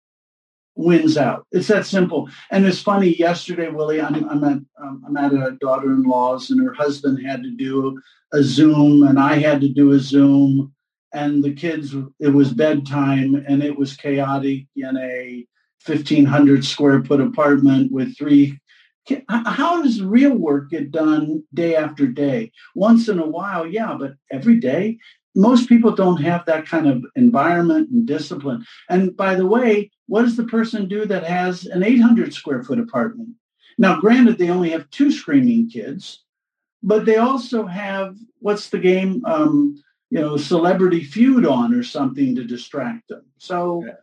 wins out. It's that simple. And it's funny. Yesterday, Willie, I'm, I'm at um, I'm at a daughter-in-law's, and her husband had to do a Zoom, and I had to do a Zoom, and the kids. It was bedtime, and it was chaotic in a 1,500 square foot apartment with three. How does real work get done day after day? Once in a while, yeah, but every day, most people don't have that kind of environment and discipline. And by the way, what does the person do that has an 800 square foot apartment? Now, granted, they only have two screaming kids, but they also have what's the game? Um, you know, Celebrity Feud on or something to distract them. So. Yeah.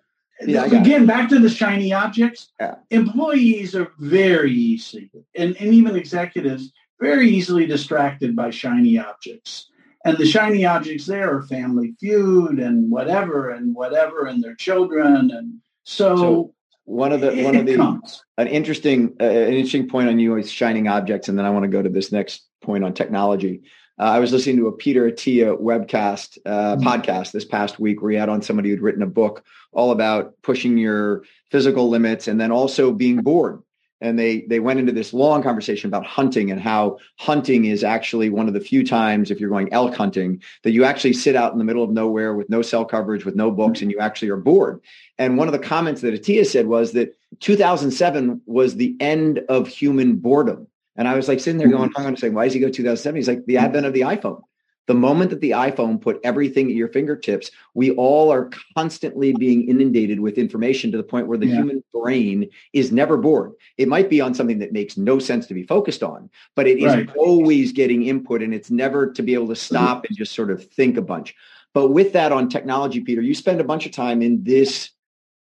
Yeah, again, back to the shiny objects. Yeah. Employees are very easy, and, and even executives, very easily distracted by shiny objects and the shiny objects there are family feud and whatever and whatever and their children and so, so one of the one of the comes. an interesting uh, an interesting point on you is shining objects and then i want to go to this next point on technology. Uh, i was listening to a peter attia webcast uh, mm-hmm. podcast this past week where he had on somebody who'd written a book all about pushing your physical limits and then also being bored. And they they went into this long conversation about hunting and how hunting is actually one of the few times if you're going elk hunting that you actually sit out in the middle of nowhere with no cell coverage with no books and you actually are bored. And one of the comments that Attia said was that 2007 was the end of human boredom and I was like sitting there going, I'm going to say, why does he go 2007? He's like the advent of the iPhone. The moment that the iPhone put everything at your fingertips, we all are constantly being inundated with information to the point where the yeah. human brain is never bored. It might be on something that makes no sense to be focused on, but it is right. always getting input and it's never to be able to stop and just sort of think a bunch. But with that on technology, Peter, you spend a bunch of time in this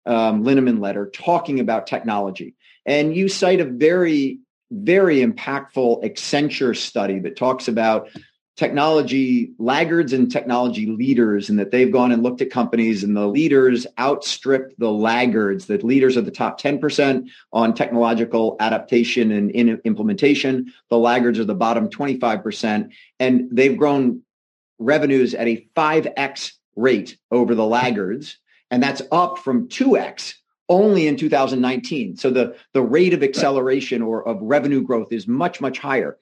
um, Linneman letter talking about technology. And you cite a very, very impactful Accenture study that talks about technology laggards and technology leaders and that they've gone and looked at companies and the leaders outstrip the laggards that leaders are the top 10% on technological adaptation and in implementation. The laggards are the bottom 25% and they've grown revenues at a 5x rate over the laggards and that's up from 2x only in 2019 so the the rate of acceleration or of revenue growth is much much higher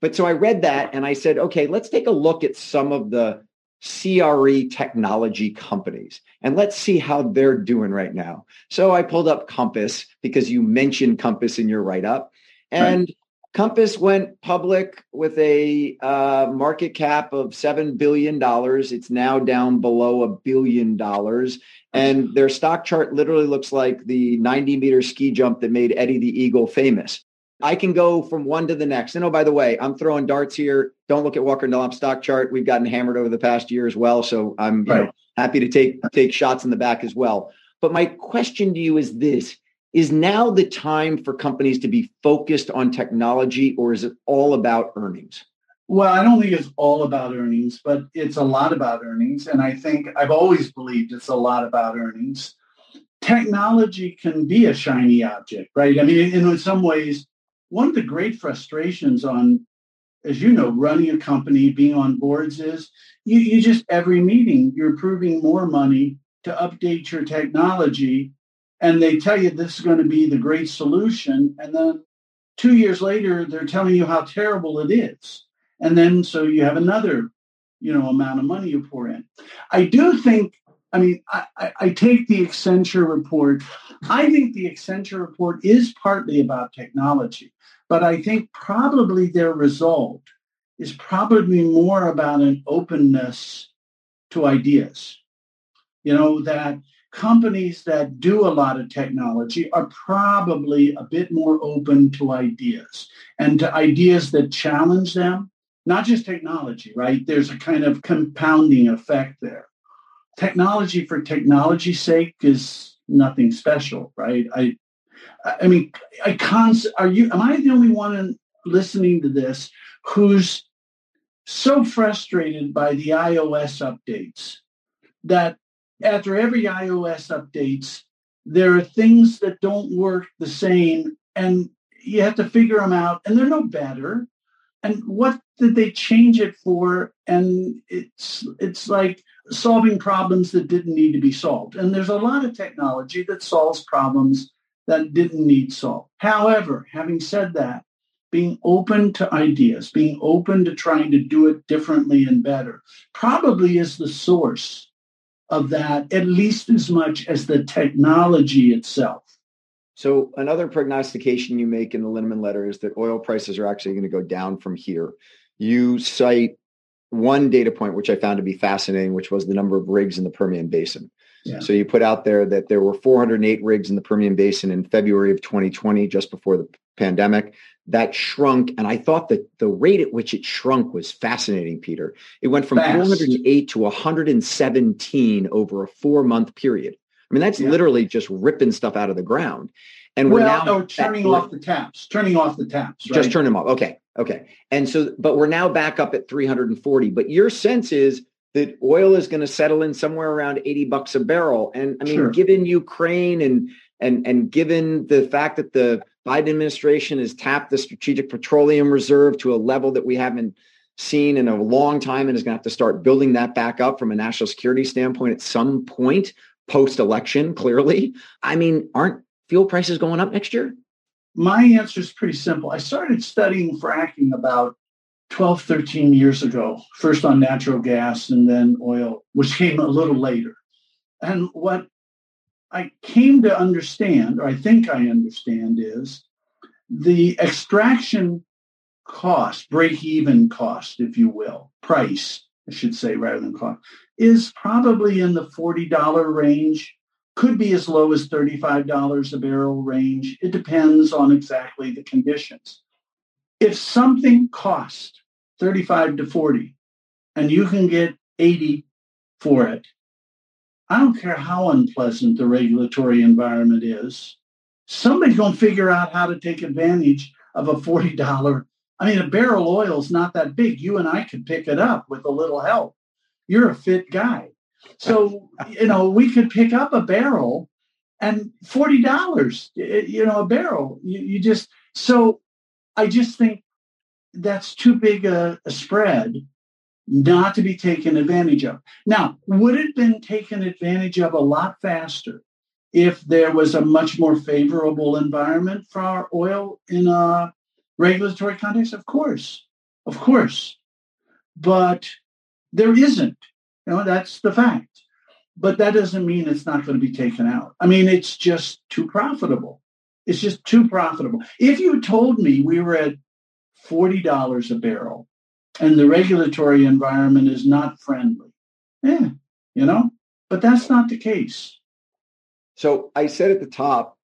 but so I read that and I said, okay, let's take a look at some of the CRE technology companies and let's see how they're doing right now. So I pulled up Compass because you mentioned Compass in your write up. And right. Compass went public with a uh, market cap of $7 billion. It's now down below a billion dollars. And their stock chart literally looks like the 90 meter ski jump that made Eddie the Eagle famous. I can go from one to the next. And oh, by the way, I'm throwing darts here. Don't look at Walker and Dunlop stock chart. We've gotten hammered over the past year as well. So I'm right. know, happy to take take shots in the back as well. But my question to you is this is now the time for companies to be focused on technology or is it all about earnings? Well, I don't think it's all about earnings, but it's a lot about earnings. And I think I've always believed it's a lot about earnings. Technology can be a shiny object, right? I mean, in some ways, one of the great frustrations on, as you know, running a company, being on boards is you, you just every meeting, you're approving more money to update your technology. And they tell you this is going to be the great solution. And then two years later, they're telling you how terrible it is. And then so you have another, you know, amount of money you pour in. I do think, I mean, I, I, I take the Accenture report. I think the Accenture report is partly about technology, but I think probably their result is probably more about an openness to ideas. You know, that companies that do a lot of technology are probably a bit more open to ideas and to ideas that challenge them, not just technology, right? There's a kind of compounding effect there. Technology for technology's sake is nothing special, right? I I mean, I cons are you am I the only one listening to this who's so frustrated by the iOS updates that after every iOS updates, there are things that don't work the same and you have to figure them out and they're no better. And what did they change it for? And it's it's like solving problems that didn't need to be solved. And there's a lot of technology that solves problems that didn't need solved. However, having said that, being open to ideas, being open to trying to do it differently and better, probably is the source of that at least as much as the technology itself. So another prognostication you make in the Linneman letter is that oil prices are actually going to go down from here. You cite one data point, which I found to be fascinating, which was the number of rigs in the Permian Basin. Yeah. So you put out there that there were 408 rigs in the Permian Basin in February of 2020, just before the pandemic that shrunk. And I thought that the rate at which it shrunk was fascinating, Peter. It went from Fast. 408 to 117 over a four month period. I mean, that's yeah. literally just ripping stuff out of the ground. And we're well, now no, turning off the taps, turning off the taps. Right? Just turn them off. Okay. Okay. And so, but we're now back up at 340. But your sense is that oil is going to settle in somewhere around 80 bucks a barrel. And I mean, sure. given Ukraine and and and given the fact that the Biden administration has tapped the strategic petroleum reserve to a level that we haven't seen in a long time and is going to have to start building that back up from a national security standpoint at some point post election, clearly. I mean, aren't fuel prices going up next year? My answer is pretty simple. I started studying fracking about 12, 13 years ago, first on natural gas and then oil, which came a little later. And what I came to understand, or I think I understand, is the extraction cost, break even cost, if you will, price, I should say, rather than cost, is probably in the $40 range, could be as low as $35 a barrel range. It depends on exactly the conditions. If something costs 35 to 40 and you can get 80 for it, I don't care how unpleasant the regulatory environment is. Somebody's going to figure out how to take advantage of a $40. I mean, a barrel oil is not that big. You and I could pick it up with a little help. You're a fit guy. So, you know, we could pick up a barrel and $40, you know, a barrel. You, you just, so I just think that's too big a, a spread not to be taken advantage of. Now, would it have been taken advantage of a lot faster if there was a much more favorable environment for our oil in a regulatory context? Of course, of course. But there isn't. You know, that's the fact. But that doesn't mean it's not going to be taken out. I mean, it's just too profitable. It's just too profitable. If you told me we were at $40 a barrel and the regulatory environment is not friendly. Yeah, you know, but that's not the case. So I said at the top,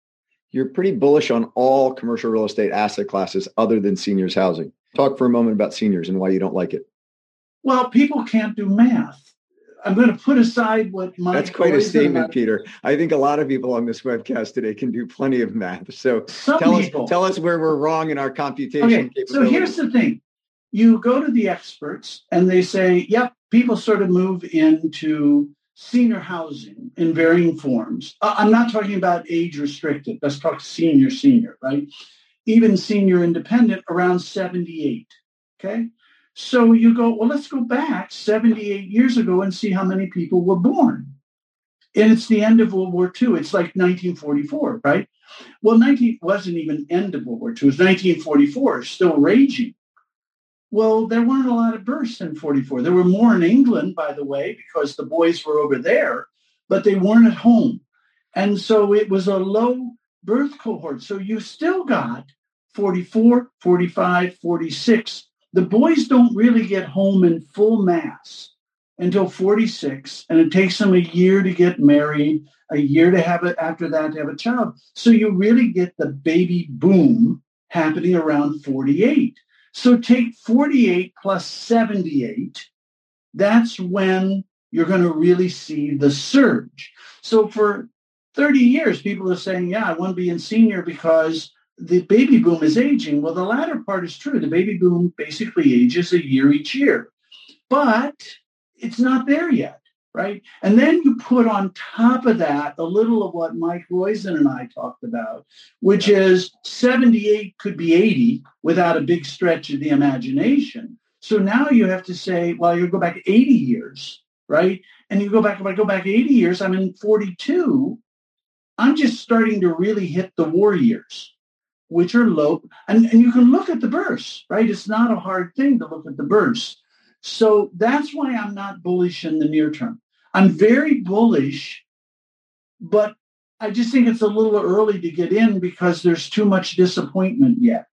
you're pretty bullish on all commercial real estate asset classes other than seniors housing. Talk for a moment about seniors and why you don't like it. Well, people can't do math. I'm going to put aside what my. That's quite a statement, Peter. I think a lot of people on this webcast today can do plenty of math. So Some tell people. us, tell us where we're wrong in our computation. Okay, so here's the thing: you go to the experts and they say, yep, people sort of move into senior housing in varying forms. Uh, I'm not talking about age restricted. Let's talk senior, senior, right? Even senior independent around 78. Okay. So you go, well, let's go back 78 years ago and see how many people were born. And it's the end of World War II. It's like 1944, right? Well, 19 wasn't even end of World War II. It was 1944, still raging. Well, there weren't a lot of births in 44. There were more in England, by the way, because the boys were over there, but they weren't at home. And so it was a low birth cohort. So you still got 44, 45, 46. The boys don't really get home in full mass until 46, and it takes them a year to get married, a year to have it after that to have a child. So you really get the baby boom happening around 48. So take 48 plus 78. That's when you're going to really see the surge. So for 30 years, people are saying, yeah, I want to be in senior because the baby boom is aging. Well, the latter part is true. The baby boom basically ages a year each year, but it's not there yet right? And then you put on top of that a little of what Mike Roizen and I talked about, which is 78 could be 80 without a big stretch of the imagination. So now you have to say, well, you go back 80 years, right? And you go back, if I go back 80 years, I'm in 42. I'm just starting to really hit the war years, which are low. And, and you can look at the bursts, right? It's not a hard thing to look at the bursts. So that's why I'm not bullish in the near term. I'm very bullish, but I just think it's a little early to get in because there's too much disappointment yet.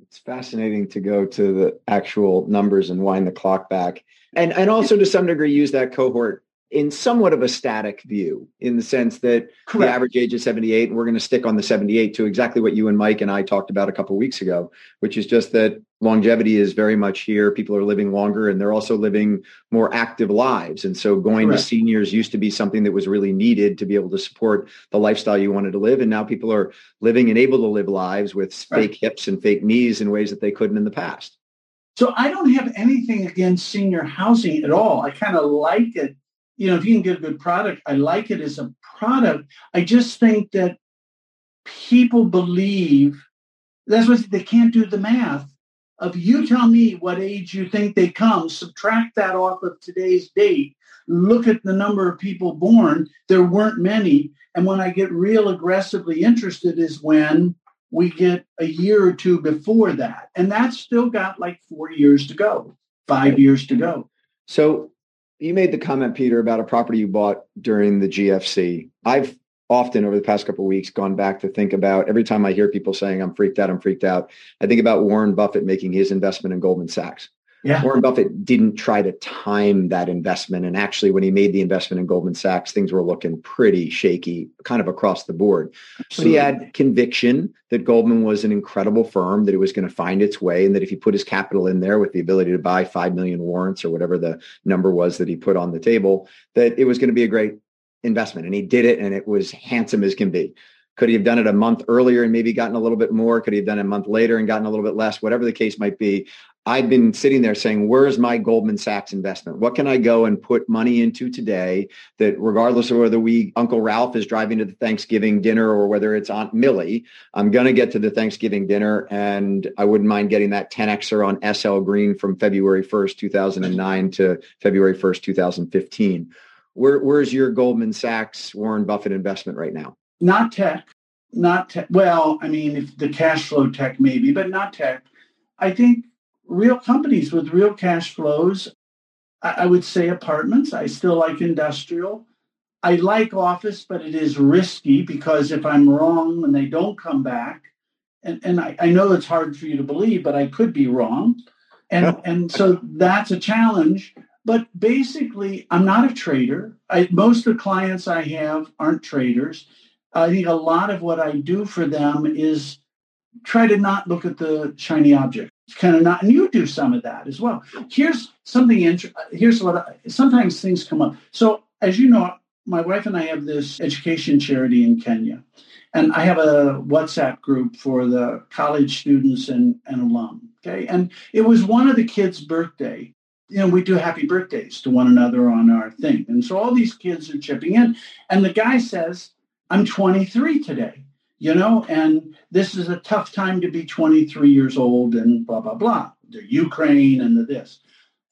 It's fascinating to go to the actual numbers and wind the clock back. And and also to some degree use that cohort in somewhat of a static view in the sense that Correct. the average age is 78 and we're going to stick on the 78 to exactly what you and Mike and I talked about a couple weeks ago which is just that longevity is very much here people are living longer and they're also living more active lives and so going Correct. to seniors used to be something that was really needed to be able to support the lifestyle you wanted to live and now people are living and able to live lives with right. fake hips and fake knees in ways that they couldn't in the past so I don't have anything against senior housing at all. I kind of like it you know, if you can get a good product, I like it as a product. I just think that people believe that's what they can't do the math of you tell me what age you think they come, subtract that off of today's date, look at the number of people born. There weren't many. And when I get real aggressively interested is when we get a year or two before that. And that's still got like four years to go, five years to go. So you made the comment, Peter, about a property you bought during the GFC. I've often over the past couple weeks gone back to think about every time I hear people saying I'm freaked out, I'm freaked out. I think about Warren Buffett making his investment in Goldman Sachs. Yeah. Warren Buffett didn't try to time that investment. And actually, when he made the investment in Goldman Sachs, things were looking pretty shaky, kind of across the board. Absolutely. But he had conviction that Goldman was an incredible firm, that it was going to find its way, and that if he put his capital in there with the ability to buy 5 million warrants or whatever the number was that he put on the table, that it was going to be a great investment. And he did it, and it was handsome as can be. Could he have done it a month earlier and maybe gotten a little bit more? Could he have done it a month later and gotten a little bit less? Whatever the case might be, I've been sitting there saying, where's my Goldman Sachs investment? What can I go and put money into today that regardless of whether we, Uncle Ralph is driving to the Thanksgiving dinner or whether it's Aunt Millie, I'm going to get to the Thanksgiving dinner and I wouldn't mind getting that 10Xer on SL Green from February 1st, 2009 to February 1st, 2015. Where, where's your Goldman Sachs Warren Buffett investment right now? Not tech, not tech. Well, I mean, if the cash flow tech maybe, but not tech. I think real companies with real cash flows. I, I would say apartments. I still like industrial. I like office, but it is risky because if I'm wrong and they don't come back, and, and I, I know it's hard for you to believe, but I could be wrong. And, and so that's a challenge. But basically, I'm not a trader. I, most of the clients I have aren't traders. I think a lot of what I do for them is try to not look at the shiny object It's kind of not, and you do some of that as well. Here's something. Int- here's what I, sometimes things come up. So as you know, my wife and I have this education charity in Kenya, and I have a WhatsApp group for the college students and, and alum. Okay. And it was one of the kids' birthday. You know, we do happy birthdays to one another on our thing. And so all these kids are chipping in. And the guy says, I'm 23 today, you know, and this is a tough time to be 23 years old and blah, blah, blah. The Ukraine and the this.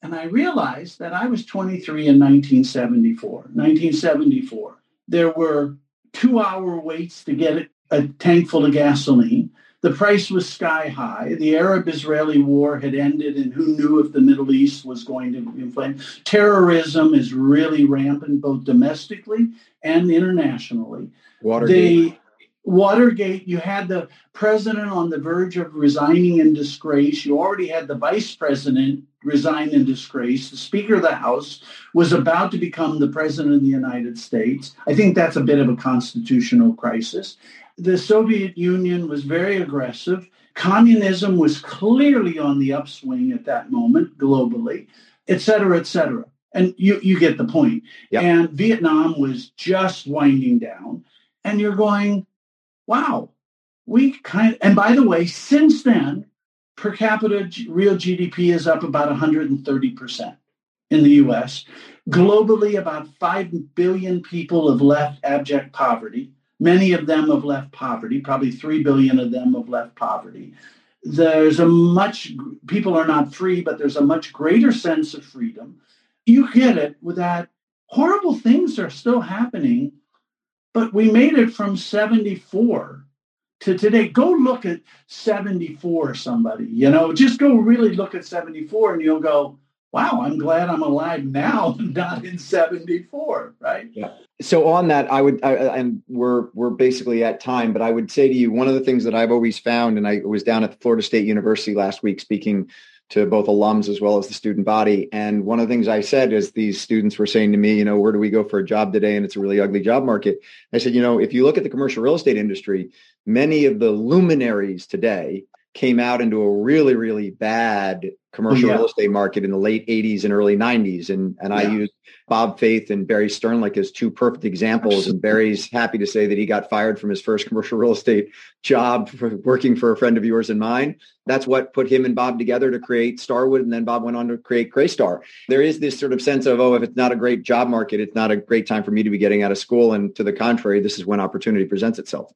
And I realized that I was 23 in 1974. 1974. There were two hour waits to get a tank full of gasoline. The price was sky high. The Arab Israeli war had ended, and who knew if the Middle East was going to inflame? Terrorism is really rampant, both domestically and internationally. Watergate. They, Watergate, you had the president on the verge of resigning in disgrace. You already had the vice president resign in disgrace. The Speaker of the House was about to become the President of the United States. I think that's a bit of a constitutional crisis. The Soviet Union was very aggressive. Communism was clearly on the upswing at that moment globally, et cetera, et cetera. And you, you get the point. Yep. And Vietnam was just winding down. And you're going, wow, we kind of, and by the way, since then, per capita real GDP is up about 130% in the US. Globally, about 5 billion people have left abject poverty. Many of them have left poverty. Probably 3 billion of them have left poverty. There's a much, people are not free, but there's a much greater sense of freedom. You get it with that. Horrible things are still happening, but we made it from 74 to today. Go look at 74, somebody, you know, just go really look at 74 and you'll go, wow, I'm glad I'm alive now, not in 74, right? Yeah. So on that, I would, I, and we're we're basically at time, but I would say to you, one of the things that I've always found, and I was down at Florida State University last week speaking to both alums as well as the student body, and one of the things I said is these students were saying to me, you know, where do we go for a job today? And it's a really ugly job market. I said, you know, if you look at the commercial real estate industry, many of the luminaries today came out into a really, really bad commercial Yeah. real estate market in the late 80s and early 90s. And and I Yeah. used Bob Faith and Barry Sternlicht as two perfect examples. And Barry's happy to say that he got fired from his first commercial real estate job for working for a friend of yours and mine. That's what put him and Bob together to create Starwood. And then Bob went on to create Greystar. There is this sort of sense of, oh, if it's not a great job market, it's not a great time for me to be getting out of school. And to the contrary, this is when opportunity presents itself.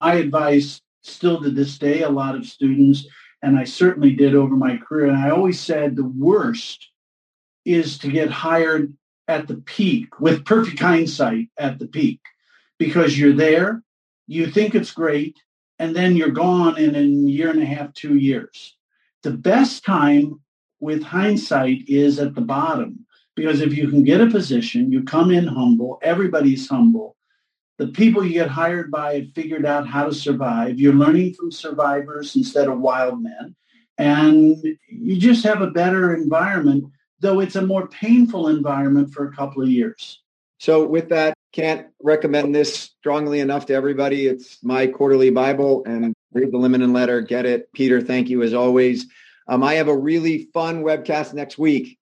I advise still to this day a lot of students, and I certainly did over my career. And I always said the worst is to get hired at the peak with perfect hindsight at the peak because you're there, you think it's great, and then you're gone in a year and a half, two years. The best time with hindsight is at the bottom because if you can get a position, you come in humble, everybody's humble the people you get hired by have figured out how to survive. You're learning from survivors instead of wild men. And you just have a better environment, though it's a more painful environment for a couple of years. So with that, can't recommend this strongly enough to everybody. It's my quarterly Bible and read the Linneman Letter. Get it. Peter, thank you as always. Um, I have a really fun webcast next week.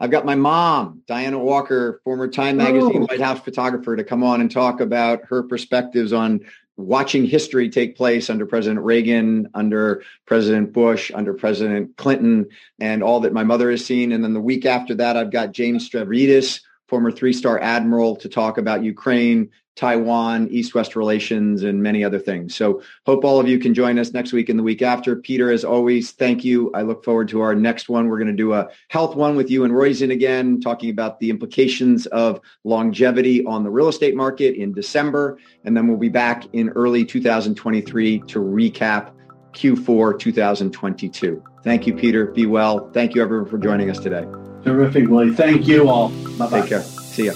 I've got my mom, Diana Walker, former Time Magazine Oh. White House photographer, to come on and talk about her perspectives on watching history take place under President Reagan, under President Bush, under President Clinton, and all that my mother has seen. And then the week after that, I've got James Stavridis, former three-star admiral, to talk about Ukraine, Taiwan, East-West relations, and many other things. So hope all of you can join us next week and the week after. Peter, as always, thank you. I look forward to our next one. We're going to do a health one with you and Roizen again, talking about the implications of longevity on the real estate market in December. And then we'll be back in early 2023 to recap Q4 2022. Thank you, Peter. Be well. Thank you, everyone, for joining us today. Terrific, Willie. Thank you all. Bye-bye. Take care. See ya.